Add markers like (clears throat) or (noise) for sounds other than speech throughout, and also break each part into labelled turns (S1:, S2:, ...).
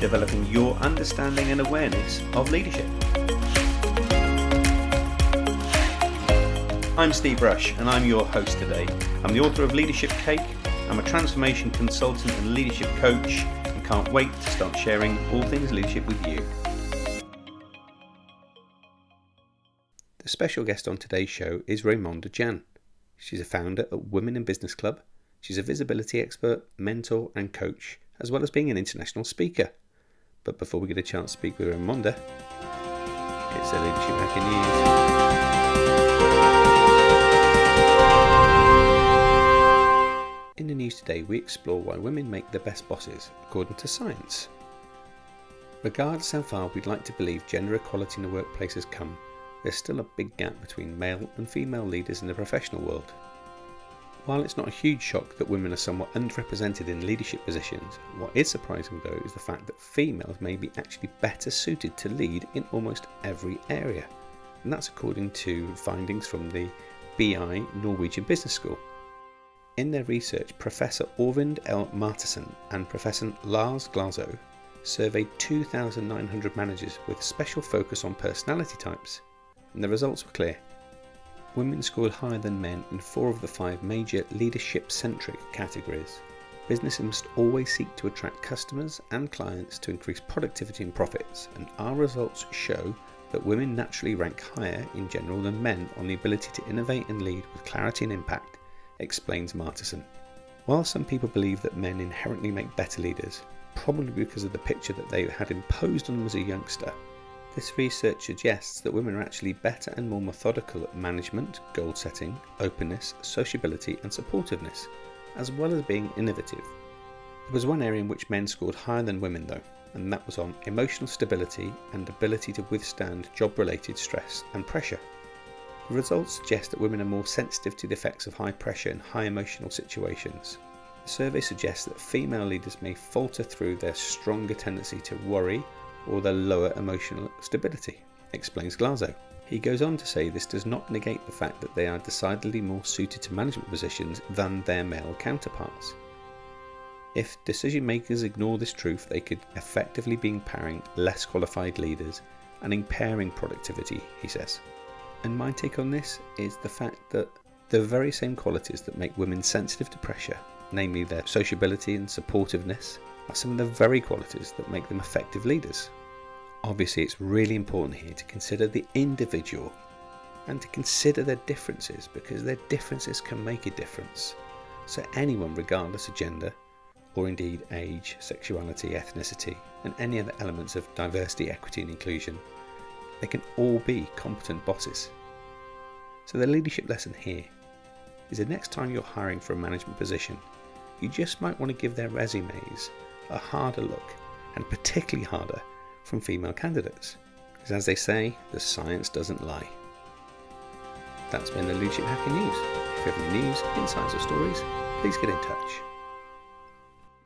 S1: developing your understanding and awareness of leadership. I'm Steve Rush, and I'm your host today. I'm the author of Leadership Cake, I'm a transformation consultant and leadership coach, and can't wait to start sharing all things leadership with you. The special guest on today's show is Raimonda Jan. She's a founder at Women in Business Club She's a visibility expert, mentor, and coach, as well as being an international speaker. But before we get a chance to speak with Raimonda, it's a Leadership Hacker News. In the news today, we explore why women make the best bosses, according to science. Regardless how far we'd like to believe gender equality in the workplace has come, there's still a big gap between male and female leaders in the professional world. While it's not a huge shock that women are somewhat underrepresented in leadership positions, what is surprising though is the fact that females may be actually better suited to lead in almost every area. And that's according to findings from the BI Norwegian Business School. In their research, Professor Øyvind L. Martinsen and Professor Lars Glasø surveyed 2,900 managers with a special focus on personality types, and the results were clear women scored higher than men in four of the five major leadership centric categories. Businesses must always seek to attract customers and clients to increase productivity and profits, and our results show that women naturally rank higher in general than men on the ability to innovate and lead with clarity and impact, explains Martinsen. While some people believe that men inherently make better leaders, probably because of the picture that they had imposed on them as a youngster, this research suggests that women are actually better and more methodical at management, goal setting, openness, sociability, and supportiveness, as well as being innovative. There was one area in which men scored higher than women, though, and that was on emotional stability and ability to withstand job related stress and pressure. The results suggest that women are more sensitive to the effects of high pressure and high emotional situations. The survey suggests that female leaders may falter through their stronger tendency to worry or their lower emotional stability, explains Glasø. He goes on to say this does not negate the fact that they are decidedly more suited to management positions than their male counterparts. If decision makers ignore this truth, they could effectively be empowering less qualified leaders and impairing productivity, he says. And my take on this is the fact that the very same qualities that make women sensitive to pressure, namely their sociability and supportiveness, are some of the very qualities that make them effective leaders. Obviously, it's really important here to consider the individual and to consider their differences because their differences can make a difference. So, anyone, regardless of gender, or indeed age, sexuality, ethnicity, and any other elements of diversity, equity, and inclusion, they can all be competent bosses. So, the leadership lesson here is the next time you're hiring for a management position, you just might want to give their resumes a harder look, and particularly harder from female candidates. Because as they say, the science doesn't lie. That's been the Leadership Hacker News. If you have any news, insights, or stories, please get in touch.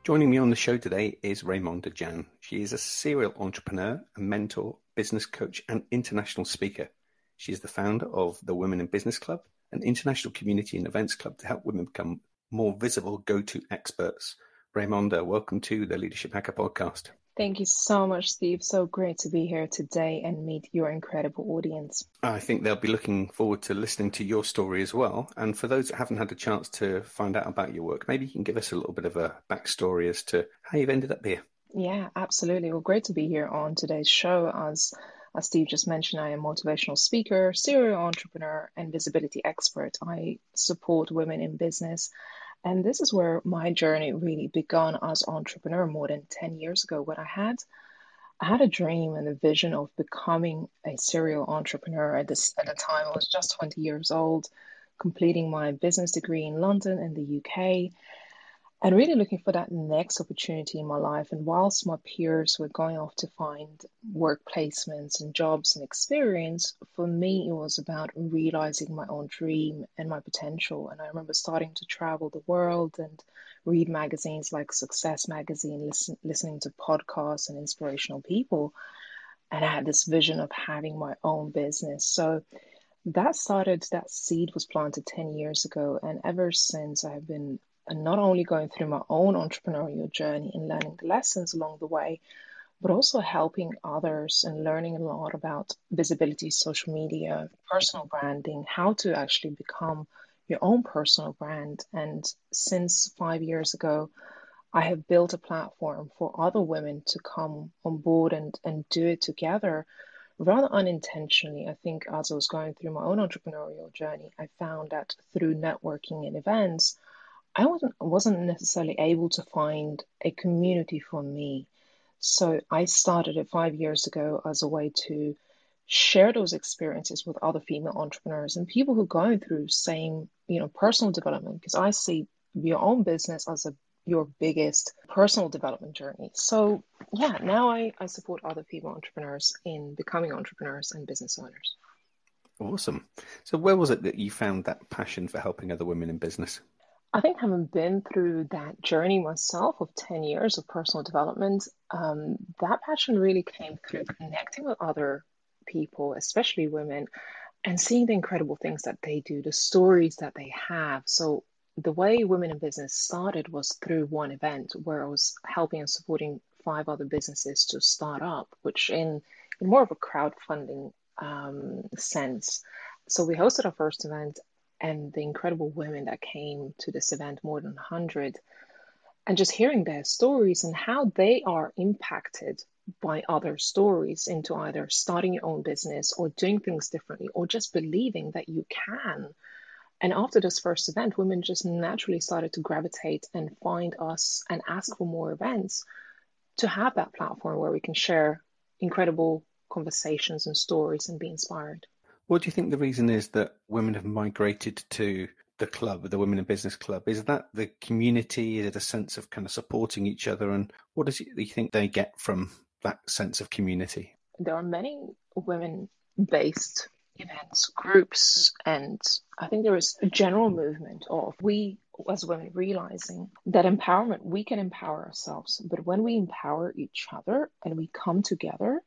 S1: Joining me on the show today is Raimonda Jan. She is a serial entrepreneur, a mentor, business coach, and international speaker. She is the founder of the Women in Business Club, an international community and events club to help women become more visible go to experts Raimonda, welcome to the Leadership Hacker podcast.
S2: Thank you so much, Steve. So great to be here today and meet your incredible audience.
S1: I think they'll be looking forward to listening to your story as well. And for those that haven't had a chance to find out about your work, maybe you can give us a little bit of a backstory as to how you've ended up here.
S2: Yeah, absolutely. Well, great to be here on today's show. As as Steve just mentioned, I am a motivational speaker, serial entrepreneur, and visibility expert. I support women in business and this is where my journey really began as entrepreneur more than 10 years ago when I had I had a dream and a vision of becoming a serial entrepreneur. At this at the time I was just 20 years old, completing my business degree in London in the UK. And really looking for that next opportunity in my life. And whilst my peers were going off to find work placements and jobs and experience, for me, it was about realizing my own dream and my potential. And I remember starting to travel the world and read magazines like Success Magazine, listen, listening to podcasts and inspirational people. And I had this vision of having my own business. So that started, that seed was planted 10 years ago. And ever since, I've been and not only going through my own entrepreneurial journey and learning the lessons along the way, but also helping others and learning a lot about visibility, social media, personal branding, how to actually become your own personal brand. And since five years ago, I have built a platform for other women to come on board and, and do it together rather unintentionally. I think as I was going through my own entrepreneurial journey, I found that through networking and events, I wasn't wasn't necessarily able to find a community for me. So I started it five years ago as a way to share those experiences with other female entrepreneurs and people who are going through same, you know, personal development because I see your own business as a your biggest personal development journey. So yeah, now I, I support other female entrepreneurs in becoming entrepreneurs and business owners.
S3: Awesome. So where was it that you found that passion for helping other women in business?
S2: I think having been through that journey myself of 10 years of personal development, um, that passion really came through connecting with other people, especially women, and seeing the incredible things that they do, the stories that they have. So, the way Women in Business started was through one event where I was helping and supporting five other businesses to start up, which in, in more of a crowdfunding um, sense. So, we hosted our first event and the incredible women that came to this event, more than 100, and just hearing their stories and how they are impacted by other stories into either starting your own business or doing things differently or just believing that you can. And after this first event, women just naturally started to gravitate and find us and ask for more events to have that platform where we can share incredible conversations and stories and be inspired.
S3: What do you think the reason is that women have migrated to the club, the Women in Business Club? Is that the community? Is it a sense of kind of supporting each other? And what does you think they get from that sense of community?
S2: There are many women based events, groups, and I think there is a general movement of we as women realizing that empowerment, we can empower ourselves, but when we empower each other and we come together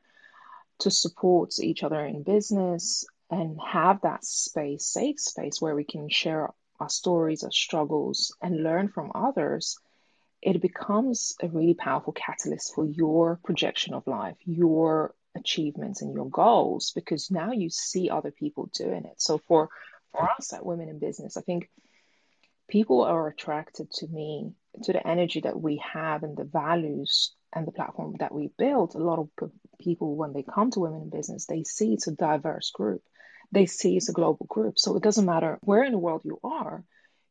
S2: to support each other in business and have that space, safe space where we can share our stories, our struggles, and learn from others, it becomes a really powerful catalyst for your projection of life, your achievements, and your goals, because now you see other people doing it. So for for us at Women in Business, I think people are attracted to me, to the energy that we have and the values and the platform that we built. A lot of people, when they come to Women in Business, they see it's a diverse group they see it's a global group. So it doesn't matter where in the world you are.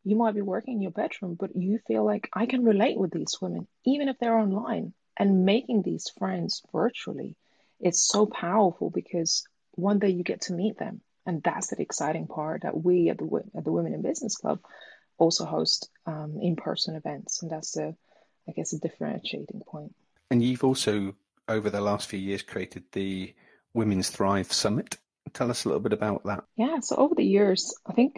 S2: You might be working in your bedroom, but you feel like I can relate with these women, even if they're online and making these friends virtually. It's so powerful because one day you get to meet them. And that's the exciting part that we at the, at the Women in Business Club also host um, in person events. And that's the, I guess, a differentiating point.
S3: And you've also, over the last few years, created the Women's Thrive Summit. Tell us a little bit about that.
S2: Yeah, so over the years, I think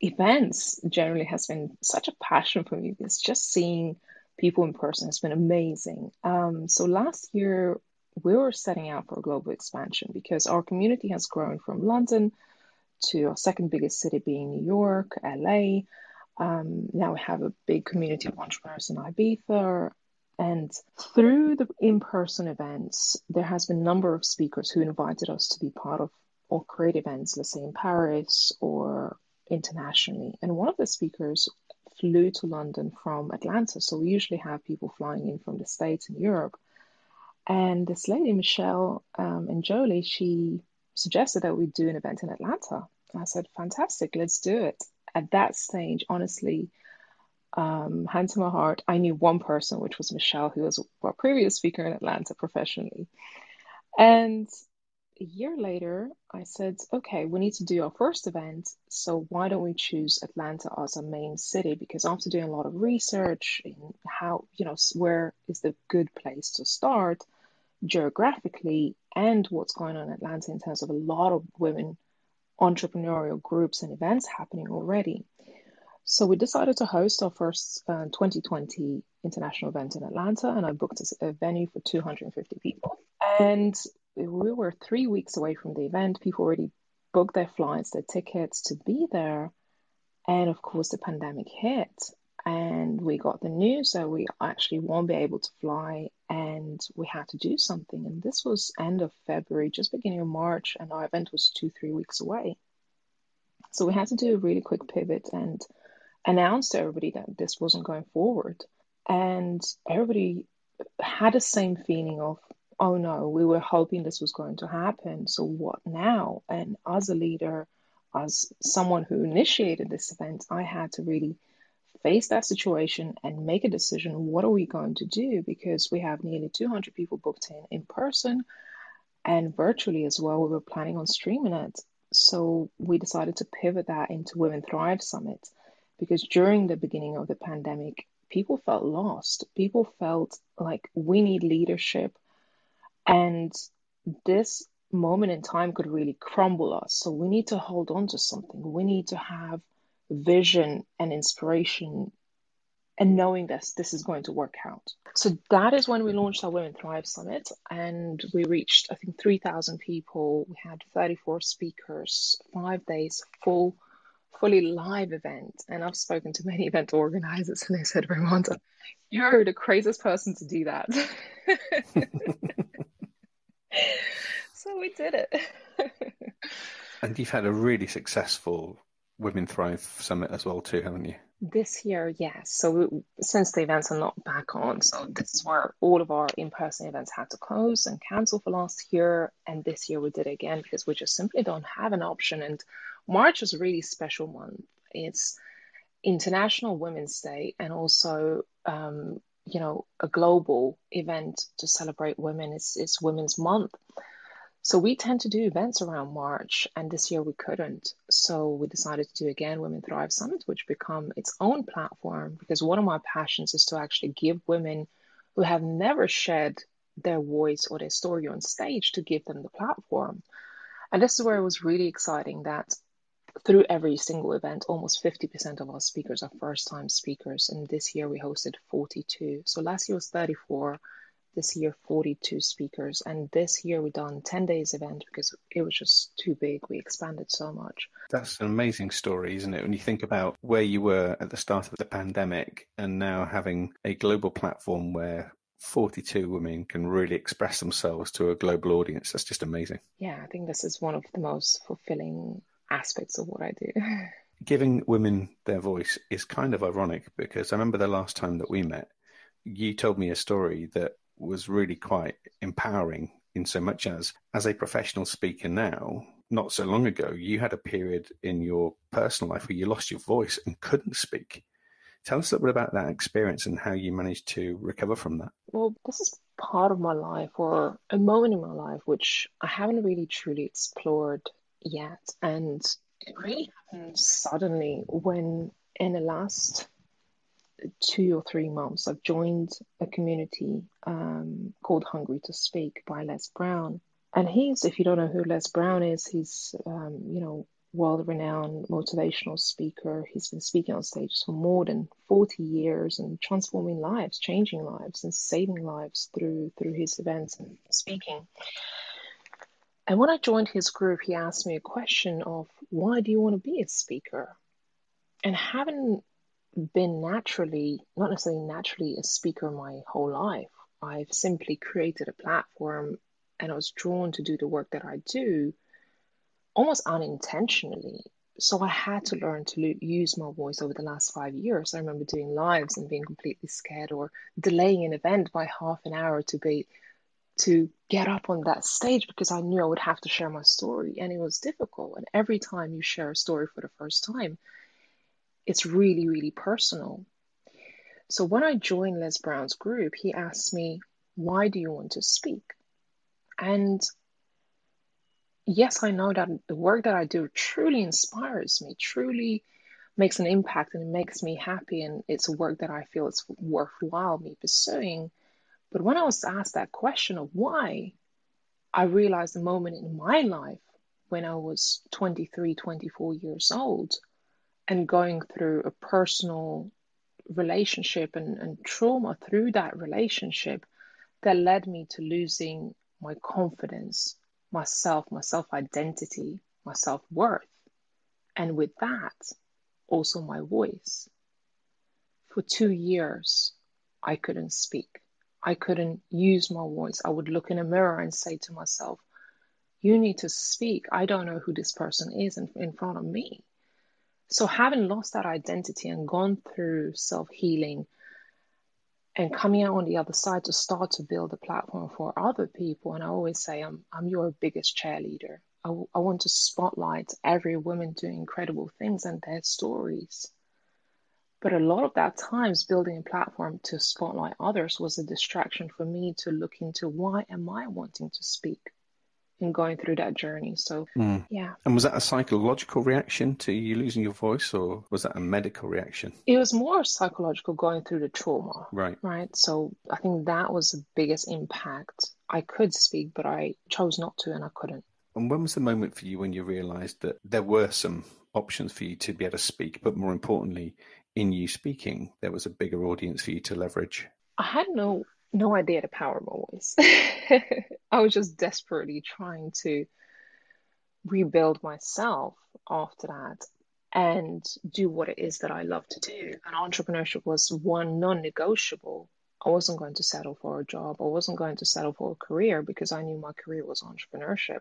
S2: events generally has been such a passion for me because just seeing people in person has been amazing. Um, so last year, we were setting out for global expansion because our community has grown from London to our second biggest city being New York, LA. Um, now we have a big community of entrepreneurs in Ibiza. And through the in person events, there has been a number of speakers who invited us to be part of or create events, let's say in Paris or internationally. And one of the speakers flew to London from Atlanta. So we usually have people flying in from the States and Europe. And this lady, Michelle um, and Jolie, she suggested that we do an event in Atlanta. I said, fantastic, let's do it. At that stage, honestly, um, hand to my heart, I knew one person, which was Michelle, who was our previous speaker in Atlanta professionally. And a year later, I said, okay, we need to do our first event. So why don't we choose Atlanta as our main city? Because after doing a lot of research in how, you know, where is the good place to start geographically and what's going on in Atlanta in terms of a lot of women entrepreneurial groups and events happening already. So we decided to host our first uh, 2020 international event in Atlanta, and I booked a venue for 250 people. And we were three weeks away from the event. People already booked their flights, their tickets to be there. And of course, the pandemic hit, and we got the news that we actually won't be able to fly, and we had to do something. And this was end of February, just beginning of March, and our event was two, three weeks away. So we had to do a really quick pivot and announce to everybody that this wasn't going forward. And everybody had the same feeling of oh no, we were hoping this was going to happen. So what now? And as a leader, as someone who initiated this event, I had to really face that situation and make a decision. What are we going to do? Because we have nearly 200 people booked in in person and virtually as well. We were planning on streaming it. So we decided to pivot that into Women Thrive Summit because during the beginning of the pandemic, people felt lost. People felt like we need leadership and this moment in time could really crumble us. So we need to hold on to something. We need to have vision and inspiration and knowing this this is going to work out. So that is when we launched our Women Thrive Summit and we reached I think 3000 people. We had 34 speakers, 5 days full fully live event. And I've spoken to many (laughs) event organizers and they said, Raimonda, you're the craziest person to do that. (laughs) (laughs) so we did it. (laughs)
S3: and you've had a really successful Women Thrive Summit as well, too, haven't you?
S2: This year, yes. So we, since the events are not back on, so this is where all of our in-person events had to close and cancel for last year, and this year we did it again because we just simply don't have an option. And March is a really special month. It's International Women's Day, and also um, you know a global event to celebrate women. It's it's Women's Month. So we tend to do events around March, and this year we couldn't. So we decided to do again Women Thrive Summit, which become its own platform because one of my passions is to actually give women who have never shared their voice or their story on stage to give them the platform. And this is where it was really exciting that through every single event, almost 50% of our speakers are first time speakers. And this year we hosted 42. So last year was 34, this year 42 speakers. And this year we've done 10 days event because it was just too big. We expanded so much.
S3: That's an amazing story, isn't it? When you think about where you were at the start of the pandemic and now having a global platform where 42 women can really express themselves to a global audience. That's just amazing.
S2: Yeah, I think this is one of the most fulfilling aspects of what I do. (laughs)
S3: Giving women their voice is kind of ironic because I remember the last time that we met, you told me a story that was really quite empowering in so much as, as a professional speaker now, not so long ago, you had a period in your personal life where you lost your voice and couldn't speak. Tell us a little bit about that experience and how you managed to recover from that.
S2: Well, this is part of my life or a moment in my life which I haven't really truly explored yet. And it really happened suddenly when, in the last two or three months, I've joined a community um, called Hungry to Speak by Les Brown. And he's, if you don't know who Les Brown is, he's, um, you know, world renowned motivational speaker. He's been speaking on stages for more than 40 years and transforming lives, changing lives, and saving lives through through his events and speaking. And when I joined his group, he asked me a question of why do you want to be a speaker? And having been naturally, not necessarily naturally, a speaker my whole life, I've simply created a platform and I was drawn to do the work that I do almost unintentionally. So I had to learn to use my voice over the last five years. I remember doing lives and being completely scared or delaying an event by half an hour to be to get up on that stage because I knew I would have to share my story and it was difficult. And every time you share a story for the first time, it's really, really personal. So when I joined Les Brown's group, he asked me, Why do you want to speak? And yes, I know that the work that I do truly inspires me, truly makes an impact and it makes me happy and it's a work that I feel it's worthwhile me pursuing. But when I was asked that question of why, I realized the moment in my life when I was 23, 24 years old and going through a personal relationship and, and trauma through that relationship that led me to losing my confidence, myself, my self identity, my self worth. And with that, also my voice. For two years, I couldn't speak. I couldn't use my voice. I would look in a mirror and say to myself, You need to speak. I don't know who this person is in, in front of me. So, having lost that identity and gone through self healing and coming out on the other side to start to build a platform for other people, and I always say, I'm, I'm your biggest cheerleader. I, I want to spotlight every woman doing incredible things and their stories. But a lot of that times building a platform to spotlight others was a distraction for me to look into why am I wanting to speak and going through that journey. So mm. yeah.
S3: And was that a psychological reaction to you losing your voice or was that a medical reaction?
S2: It was more psychological going through the trauma.
S3: Right.
S2: Right. So I think that was the biggest impact. I could speak, but I chose not to and I couldn't.
S3: And when was the moment for you when you realised that there were some options for you to be able to speak, but more importantly, in you speaking, there was a bigger audience for you to leverage?
S2: I had no no idea the power of my voice. (laughs) I was just desperately trying to rebuild myself after that and do what it is that I love to do. And entrepreneurship was one non negotiable. I wasn't going to settle for a job. I wasn't going to settle for a career because I knew my career was entrepreneurship.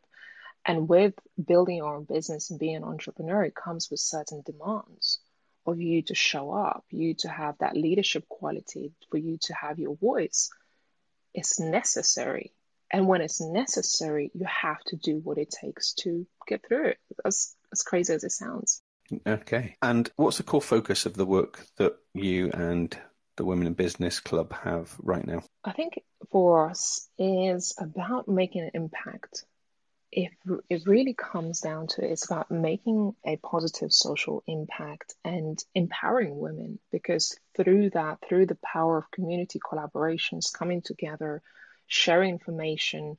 S2: And with building your own business and being an entrepreneur, it comes with certain demands of you to show up, you to have that leadership quality, for you to have your voice. It's necessary. And when it's necessary, you have to do what it takes to get through it, as, as crazy as it sounds.
S3: Okay. And what's the core focus of the work that you and the Women in Business Club have right now?
S2: I think for us is about making an impact if it really comes down to it, it's about making a positive social impact and empowering women because through that, through the power of community collaborations, coming together, sharing information,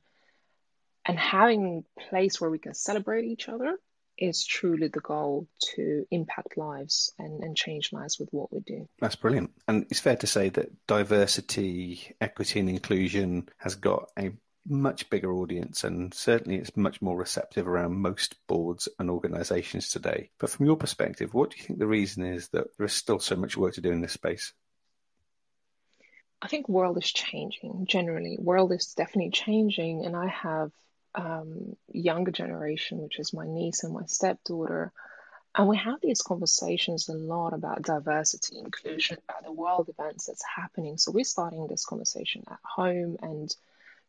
S2: and having a place where we can celebrate each other is truly the goal to impact lives and, and change lives with what we do.
S3: That's brilliant. And it's fair to say that diversity, equity, and inclusion has got a much bigger audience and certainly it's much more receptive around most boards and organisations today. But from your perspective, what do you think the reason is that there is still so much work to do in this space?
S2: I think world is changing generally. World is definitely changing, and I have um, younger generation, which is my niece and my stepdaughter, and we have these conversations a lot about diversity, inclusion, about the world events that's happening. So we're starting this conversation at home and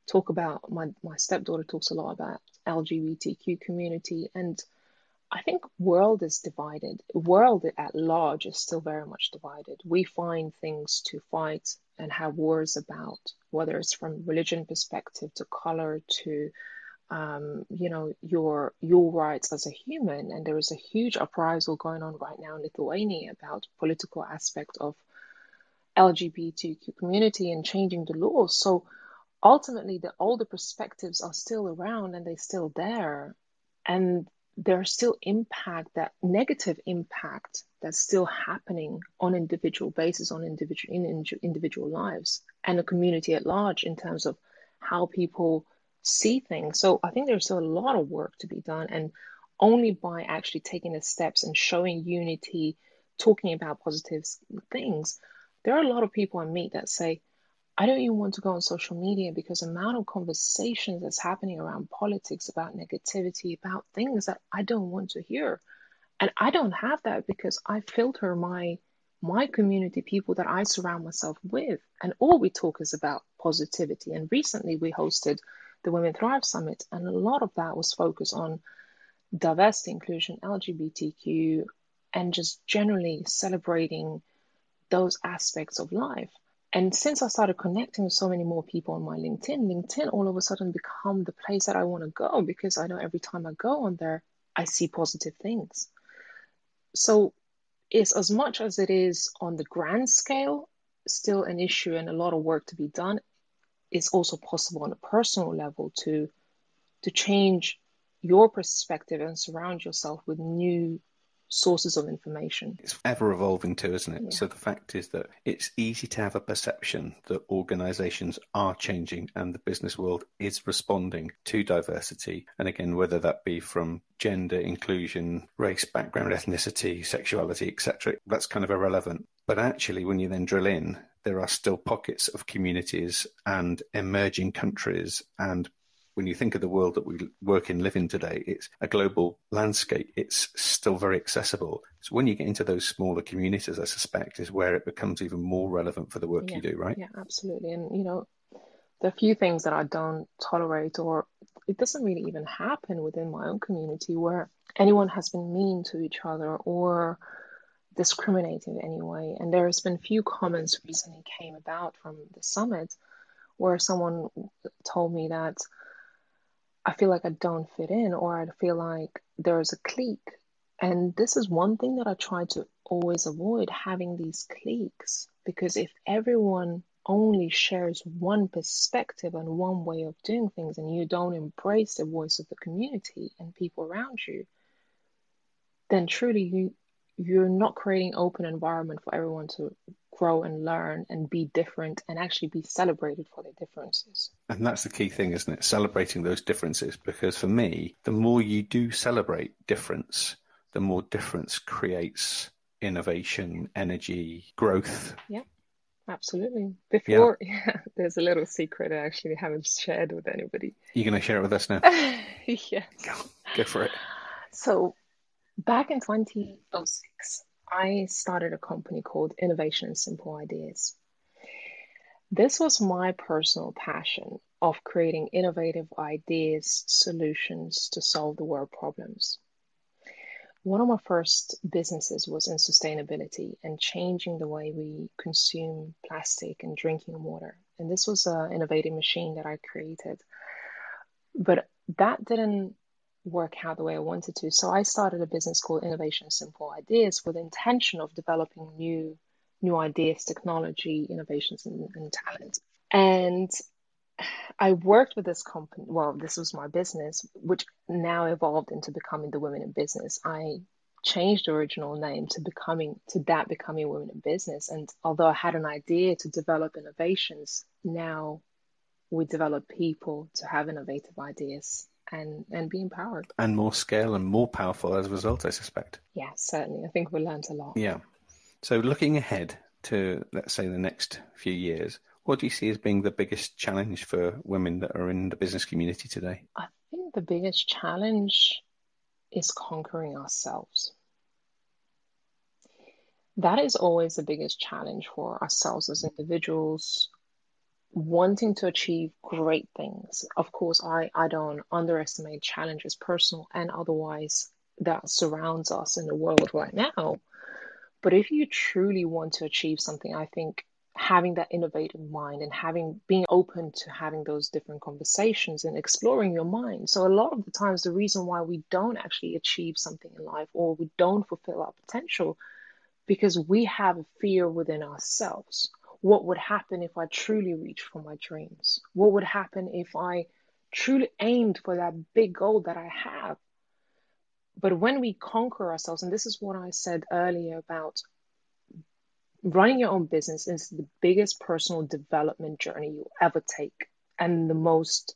S2: talk about my my stepdaughter talks a lot about LGBTQ community and I think world is divided. World at large is still very much divided. We find things to fight and have wars about, whether it's from religion perspective to color to um, you know your your rights as a human. And there is a huge uprisal going on right now in Lithuania about political aspect of LGBTQ community and changing the laws. So ultimately the older perspectives are still around and they're still there. And there's still impact that negative impact that's still happening on individual basis on individual in individual lives and the community at large in terms of how people see things. So i think there's still a lot of work to be done and only by actually taking the steps and showing unity talking about positive things there are a lot of people i meet that say I don't even want to go on social media because the amount of conversations that's happening around politics, about negativity, about things that I don't want to hear. And I don't have that because I filter my my community, people that I surround myself with. And all we talk is about positivity. And recently we hosted the Women Thrive Summit, and a lot of that was focused on diversity, inclusion, LGBTQ, and just generally celebrating those aspects of life. And since I started connecting with so many more people on my LinkedIn, LinkedIn all of a sudden become the place that I want to go because I know every time I go on there, I see positive things. So it's as much as it is on the grand scale, still an issue and a lot of work to be done. It's also possible on a personal level to to change your perspective and surround yourself with new sources of information.
S3: It's ever evolving too, isn't it? Yeah. So the fact is that it's easy to have a perception that organizations are changing and the business world is responding to diversity. And again, whether that be from gender, inclusion, race, background, ethnicity, sexuality, etc., that's kind of irrelevant. But actually, when you then drill in, there are still pockets of communities and emerging countries and when you think of the world that we work in, live in today, it's a global landscape. It's still very accessible. So when you get into those smaller communities, I suspect is where it becomes even more relevant for the work
S2: yeah.
S3: you do, right?
S2: Yeah, absolutely. And you know, the few things that I don't tolerate, or it doesn't really even happen within my own community, where anyone has been mean to each other or discriminating in any way. And there has been few comments recently came about from the summit where someone told me that I feel like I don't fit in or I feel like there's a clique. And this is one thing that I try to always avoid having these cliques because if everyone only shares one perspective and one way of doing things and you don't embrace the voice of the community and people around you, then truly you you're not creating open environment for everyone to grow and learn and be different and actually be celebrated for their differences.
S3: And that's the key thing, isn't it? Celebrating those differences. Because for me, the more you do celebrate difference, the more difference creates innovation, energy, growth.
S2: Yeah. Absolutely. Before, yeah. (laughs) yeah. there's a little secret I actually haven't shared with anybody.
S3: You're going to share it with us now? (laughs)
S2: yeah.
S3: Go, go for it.
S2: So, back in 2006, I started a company called Innovation and Simple Ideas. This was my personal passion of creating innovative ideas, solutions to solve the world problems. One of my first businesses was in sustainability and changing the way we consume plastic and drinking water. And this was an innovative machine that I created. But that didn't work out the way I wanted to. So I started a business called Innovation Simple Ideas with intention of developing new new ideas, technology, innovations, and, and talent. And I worked with this company. Well, this was my business, which now evolved into becoming the Women in Business. I changed the original name to becoming to that becoming Women in Business. And although I had an idea to develop innovations, now we develop people to have innovative ideas and and be empowered
S3: and more scale and more powerful as a result i suspect.
S2: Yeah certainly. I think we learned a lot.
S3: Yeah. So looking ahead to let's say the next few years what do you see as being the biggest challenge for women that are in the business community today?
S2: I think the biggest challenge is conquering ourselves. That is always the biggest challenge for ourselves as individuals wanting to achieve great things. Of course, I, I don't underestimate challenges, personal and otherwise, that surrounds us in the world right now. But if you truly want to achieve something, I think having that innovative mind and having being open to having those different conversations and exploring your mind. So a lot of the times the reason why we don't actually achieve something in life or we don't fulfill our potential because we have a fear within ourselves what would happen if I truly reached for my dreams? What would happen if I truly aimed for that big goal that I have? But when we conquer ourselves, and this is what I said earlier about running your own business is the biggest personal development journey you'll ever take and the most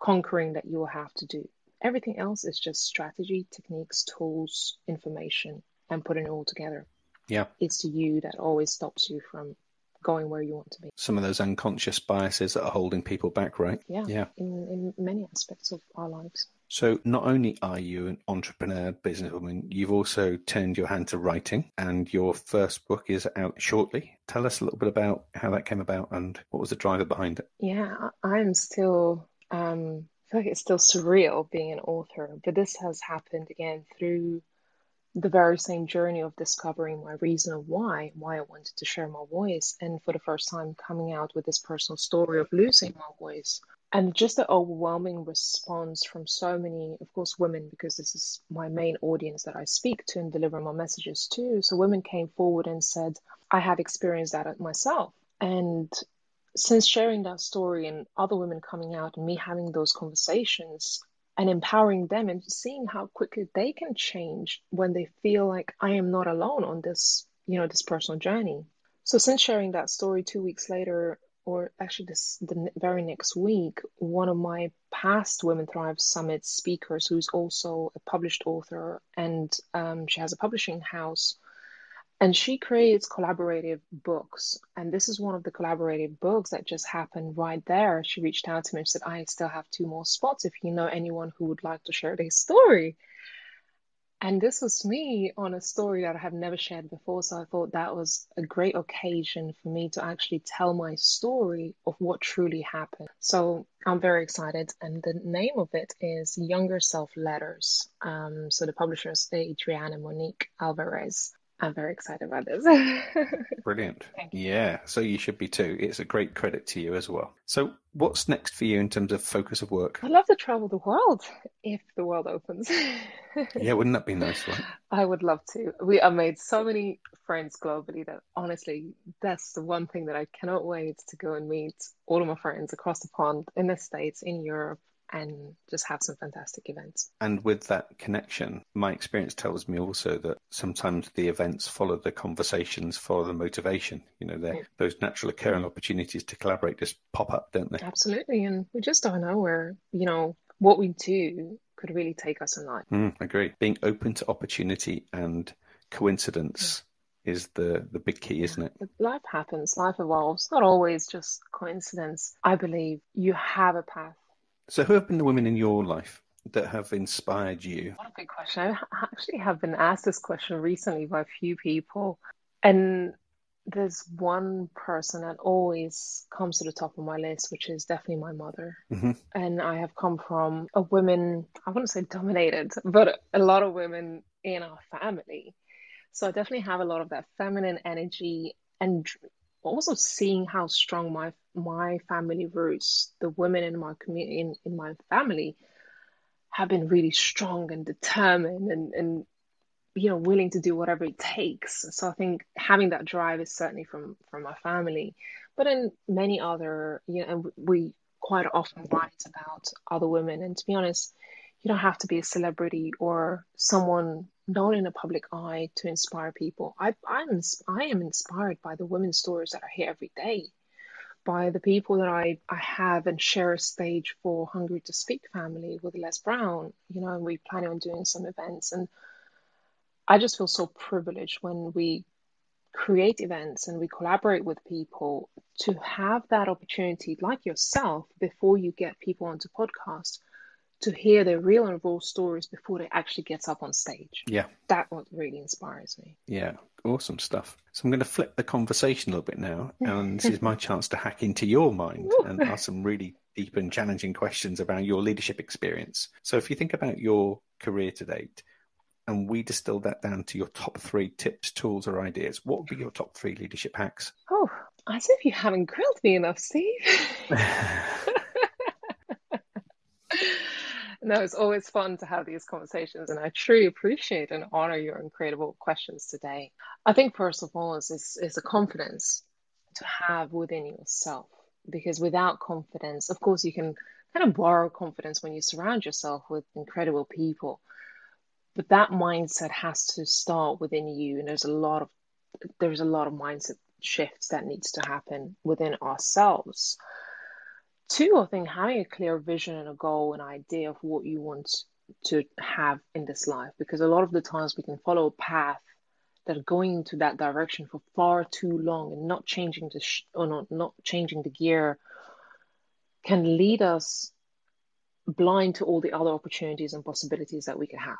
S2: conquering that you'll have to do. Everything else is just strategy, techniques, tools, information, and putting it all together.
S3: Yeah.
S2: It's you that always stops you from going where you want to be.
S3: Some of those unconscious biases that are holding people back, right?
S2: Yeah. Yeah. In, in many aspects of our lives.
S3: So, not only are you an entrepreneur, businesswoman, you've also turned your hand to writing, and your first book is out shortly. Tell us a little bit about how that came about and what was the driver behind it.
S2: Yeah, I'm still, um, I feel like it's still surreal being an author, but this has happened again through the very same journey of discovering my reason of why, why I wanted to share my voice, and for the first time coming out with this personal story of losing my voice. And just the overwhelming response from so many, of course, women, because this is my main audience that I speak to and deliver my messages to. So women came forward and said, I have experienced that myself. And since sharing that story and other women coming out and me having those conversations, and empowering them and seeing how quickly they can change when they feel like I am not alone on this, you know, this personal journey. So since sharing that story two weeks later, or actually this the very next week, one of my past Women Thrive Summit speakers, who's also a published author and um, she has a publishing house, and she creates collaborative books. And this is one of the collaborative books that just happened right there. She reached out to me and said i still have two more spots if you know anyone who would like to share their story. And this was me on a story that i have never shared before. So i thought that was a great occasion for me to actually tell my story of what truly happened. So i'm very excited. And the name of it is younger self letters. Um, so the publisher is adriana monique alvarez I'm very excited about this. (laughs)
S3: Brilliant. Yeah, so you should be too. It's a great credit to you as well. So, what's next for you in terms of focus of work?
S2: I'd love to travel the world if the world opens. (laughs)
S3: yeah, wouldn't that be nice, right?
S2: I would love to. We have made so many friends globally that honestly, that's the one thing that I cannot wait to go and meet all of my friends across the pond in the States, in Europe, and just have some fantastic events.
S3: And with that connection, my experience tells me also that sometimes the events follow the conversations, follow the motivation. You know, yeah. those natural occurring opportunities to collaborate just pop up, don't they?
S2: Absolutely. And we just don't know where, you know, what we do could really take us in life.
S3: Mm, agree. Being open to opportunity and coincidence. Yeah is the the big key, isn't it?
S2: Life happens, life evolves. Not always just coincidence. I believe you have a path
S3: so, who have been the women in your life that have inspired you?
S2: What a big question. I actually have been asked this question recently by a few people. And there's one person that always comes to the top of my list, which is definitely my mother. Mm-hmm. And I have come from a women, I wouldn't say dominated, but a lot of women in our family. So I definitely have a lot of that feminine energy and also seeing how strong my my family roots, the women in my community in, in my family have been really strong and determined and, and you know willing to do whatever it takes. So I think having that drive is certainly from from my family. But in many other you know we quite often write about other women and to be honest, you don't have to be a celebrity or someone known in the public eye to inspire people. I, I'm, I am inspired by the women's stories that are here every day, by the people that I, I have and share a stage for Hungry to Speak family with Les Brown, you know, and we're planning on doing some events. And I just feel so privileged when we create events and we collaborate with people to have that opportunity, like yourself, before you get people onto podcasts to hear their real and raw stories before they actually get up on stage.
S3: Yeah.
S2: That what really inspires me.
S3: Yeah. Awesome stuff. So I'm going to flip the conversation a little bit now, and this is my (laughs) chance to hack into your mind and ask some really deep and challenging questions about your leadership experience. So if you think about your career to date, and we distill that down to your top three tips, tools, or ideas, what would be your top three leadership hacks?
S2: Oh, as if you haven't grilled me enough, Steve. (laughs) (laughs) no, it's always fun to have these conversations, and I truly appreciate and honor your incredible questions today. I think first of all is is, is a confidence to have within yourself, because without confidence, of course, you can kind of borrow confidence when you surround yourself with incredible people, but that mindset has to start within you, and there's a lot of there's a lot of mindset shifts that needs to happen within ourselves Two, I think having a clear vision and a goal, an idea of what you want to have in this life, because a lot of the times we can follow a path that are going into that direction for far too long and not changing the sh- or not, not changing the gear can lead us blind to all the other opportunities and possibilities that we could have.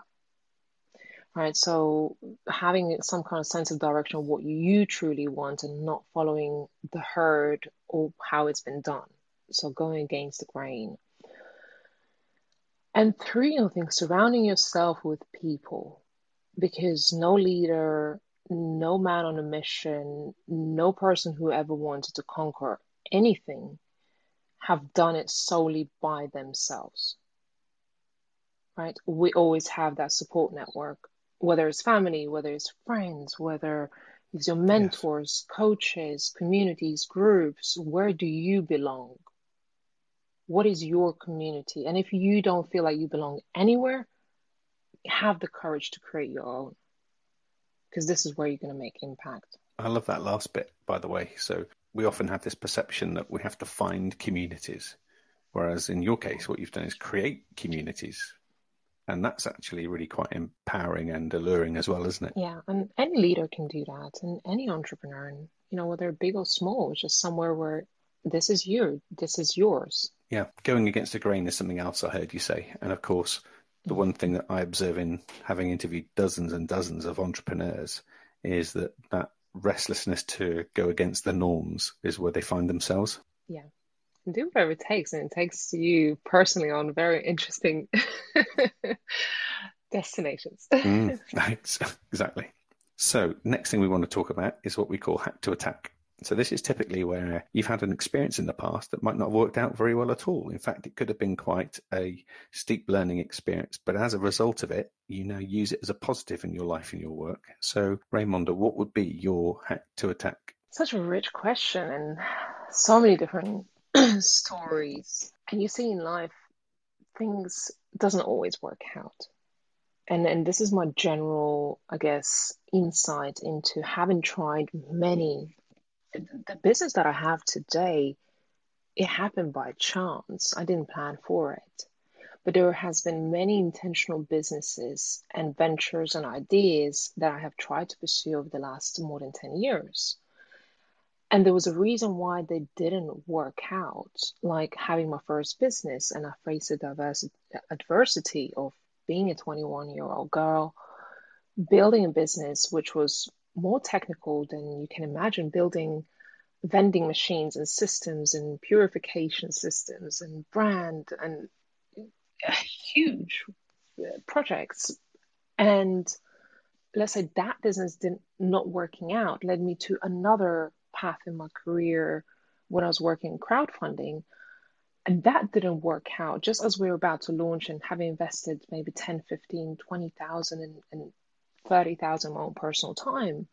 S2: Right? So having some kind of sense of direction of what you truly want and not following the herd or how it's been done so going against the grain. And three, I think surrounding yourself with people because no leader, no man on a mission, no person who ever wanted to conquer anything have done it solely by themselves. Right? We always have that support network, whether it's family, whether it's friends, whether it's your mentors, yes. coaches, communities, groups. Where do you belong? What is your community? And if you don't feel like you belong anywhere, have the courage to create your own because this is where you're going to make impact.
S3: I love that last bit, by the way. So we often have this perception that we have to find communities, whereas in your case, what you've done is create communities. And that's actually really quite empowering and alluring as well, isn't it?
S2: Yeah, and any leader can do that, and any entrepreneur, and you know whether big or small, it's just somewhere where this is you, this is yours.
S3: Yeah, going against the grain is something else I heard you say, and of course, the one thing that I observe in having interviewed dozens and dozens of entrepreneurs is that that restlessness to go against the norms is where they find themselves.
S2: Yeah. And do whatever it takes. And it takes you personally on very interesting (laughs) destinations.
S3: mm, (laughs) (laughs) exactly. So, next thing we want to talk about is what we call hack to attack. So this is typically where you've had an experience in the past that might not have worked out very well at all. In fact, it could have been quite a steep learning experience, but as a result of it, you now use it as a positive in your life and your work. So, Raimonda, what would be your hack to attack?
S2: Such a rich question and so many different (clears throat) stories. And you see in life, things doesn't always work out. And and this is my general, I guess, insight into having tried many the business that I have today, it happened by chance. I didn't plan for it. But there has been many intentional businesses and ventures and ideas that I have tried to pursue over the last more than 10 years. And there was a reason why they didn't work out, like having my first business, and I faced the diverse adversity of being a 21 year old girl, building a business which was more technical than you can imagine building vending machines and systems and purification systems and brand and huge uh, projects. And let's say that business didn't not working out led me to another path in my career when i was working in crowdfunding. And that didn't work out. Just as we were about to launch and having invested maybe 10 15 20000 and, and 30,000 my own personal time,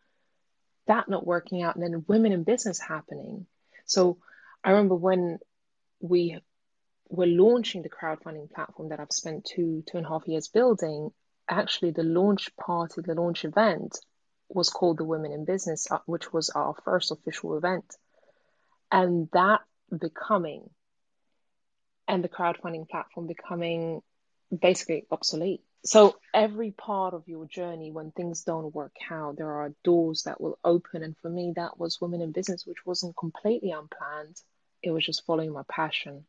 S2: that not working out, and then women in business happening. So I remember when we were launching the crowdfunding platform that I've spent two, two and a half years building, actually the launch party, the launch event was called the Women in Business, uh, which was our first official event. And that becoming and the crowdfunding platform becoming basically obsolete so every part of your journey when things don't work out there are doors that will open. And for me that was women in business which wasn't completely unplanned. It was just following my passion.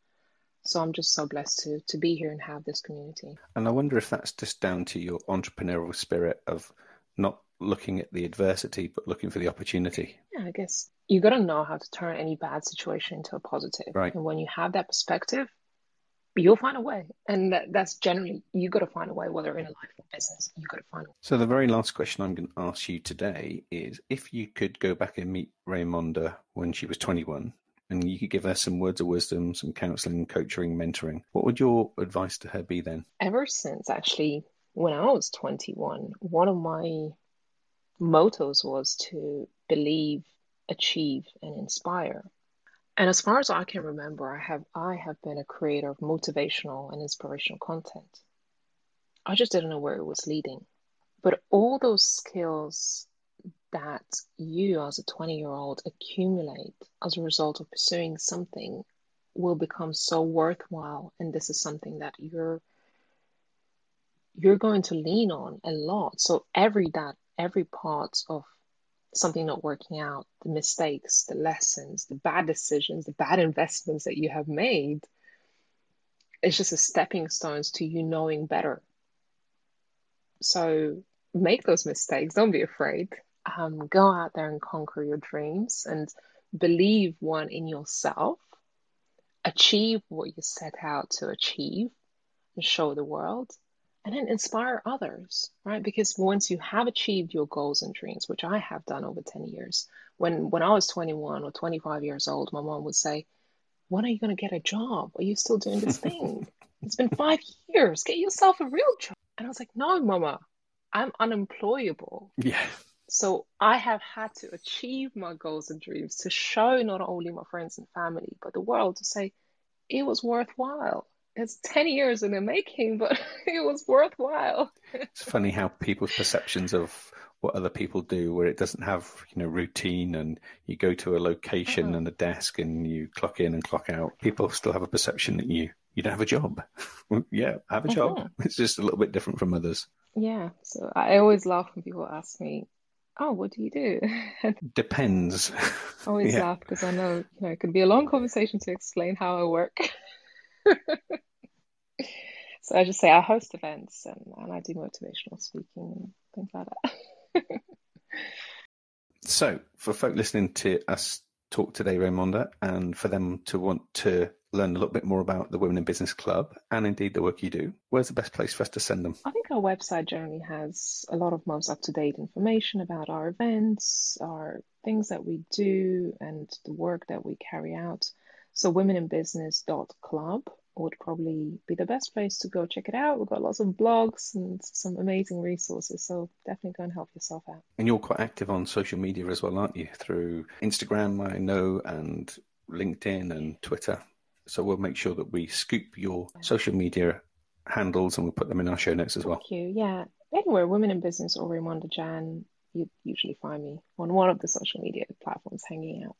S2: So i'm just so blessed to to be here and have this community.
S3: And i wonder if that's just down to your entrepreneurial spirit of not looking at the adversity but looking for the opportunity.
S2: Yeah i guess you got to know how to turn any bad situation into a positive.
S3: Right.
S2: And when you have that perspective you'll find a way. And that, that's generally, you got to find a way, whether in a life or business, you got to find a way.
S3: So, the very last question I'm going to ask you today is if you could go back and meet Raimonda when she was 21 and you could give her some words of wisdom, some counseling, coaching, mentoring, what would your advice to her be then?
S2: Ever since actually when I was 21, one of my mottos was to believe, achieve, and inspire. And as far as I can remember, I have I have been a creator of motivational and inspirational content. I just didn't know where it was leading. But all those skills that you as a 20 year old accumulate as a result of pursuing something will become so worthwhile and this is something that you're you're going to lean on a lot so every that every part of something not working out, the mistakes, the lessons, the bad decisions, the bad investments that you have made, it's just a stepping stones to you knowing better. So make those mistakes. Don't be afraid. Um, go out there and conquer your dreams and believe one in yourself. Achieve what you set out to achieve and show the world. And then inspire others, right? Because once you have achieved your goals and dreams, which I have done over 10 years, when when I was 21 or 25 years old, my mom would say, "When are you going to get a job? Are you still doing this (laughs) thing? it's been 5 years. Get yourself a real job." And I was like, "No, mama. I'm unemployable."
S3: Yeah.
S2: So I have had to achieve my goals and dreams to show not only my friends and family, but the world to say it was worthwhile. It's 10 years in the making, but (laughs) it was worthwhile.
S3: it's funny how people's perceptions of what other people do, where it doesn't have, you know, routine and you go to a location
S2: Oh.
S3: and a desk and you clock in and clock out, people still have a perception that you, you don't have a job. (laughs) yeah, have a job.
S2: Mhm.
S3: It's just a little bit different from others.
S2: Yeah, so I always laugh when people ask me, "Oh, what do you do?" (laughs)
S3: Depends.
S2: I always
S3: Yeah.
S2: laugh because I know, you know, it could be a long conversation to explain how I work. So I just say I host events and, and I do motivational speaking and things like that. (laughs)
S3: So, for folk listening to us talk today, Raimonda, and for them to want to learn a little bit more about the Women in Business Club and indeed the work you do, where's the best place for us to send them?
S2: I think our website generally has a lot of most up-to-date information about our events, our things that we do, and the work that we carry out. So womeninbusiness.club would probably be the best place to go check it out. We've got lots of blogs and some amazing resources, so definitely go and help yourself out.
S3: And you're quite active on social media as well, aren't you? Through Instagram, I know, and LinkedIn and Twitter. So we'll make sure that we scoop your social media handles and we'll put them in our show notes as well.
S2: Thank you. Yeah, anywhere, Women in Business or Raimonda Jan, you usually find me on one of the social media platforms hanging out.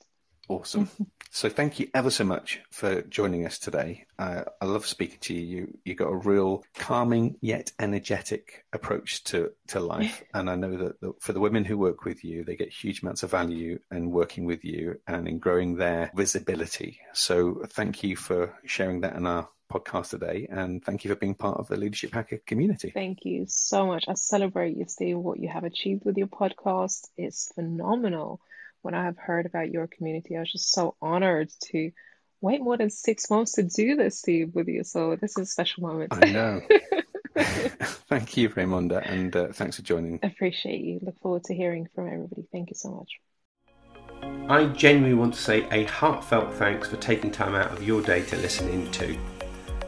S3: Awesome. So thank you ever so much for joining us today. Uh, I love speaking to you. You you got a real calming yet energetic approach to to life, and I know that the, for the women who work with you, they get huge amounts of value in working with you and in growing their visibility. So thank you for sharing that in our podcast today, and thank you for being part of the Leadership Hacker community.
S2: Thank you so much. I celebrate you, Steve. What you have achieved with your podcast it's phenomenal. When I have heard about your community, I was just so honored to wait more than six months to do this, Steve, with you. So this is a special moment.
S3: I know. (laughs) (laughs) Thank you, Raimonda, and uh, thanks for joining.
S2: Appreciate you. Look forward to hearing from everybody. Thank you so much.
S1: I genuinely want to say a heartfelt thanks for taking time out of your day to listen in to.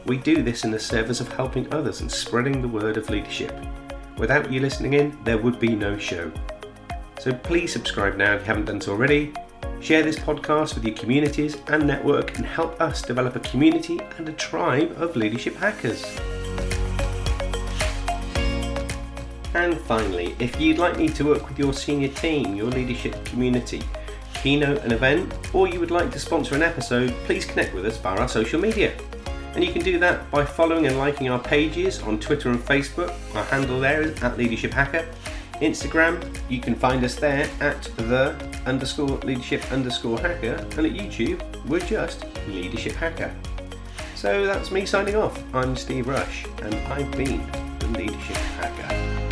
S1: We do this in the service of helping others and spreading the word of leadership. Without you listening in, there would be no show. So please subscribe now if you haven't done so already. Share this podcast with your communities and network and help us develop a community and a tribe of leadership hackers. And finally, if you'd like me to work with your senior team, your leadership community, keynote an event, or you would like to sponsor an episode, please connect with us via our social media. And you can do that by following and liking our pages on Twitter and Facebook. Our handle there is at Leadership Hacker. Instagram, you can find us there at the underscore leadership underscore hacker. And at YouTube, we're just Leadership Hacker. So that's me signing off. I'm Steve Rush, and I've been the Leadership Hacker.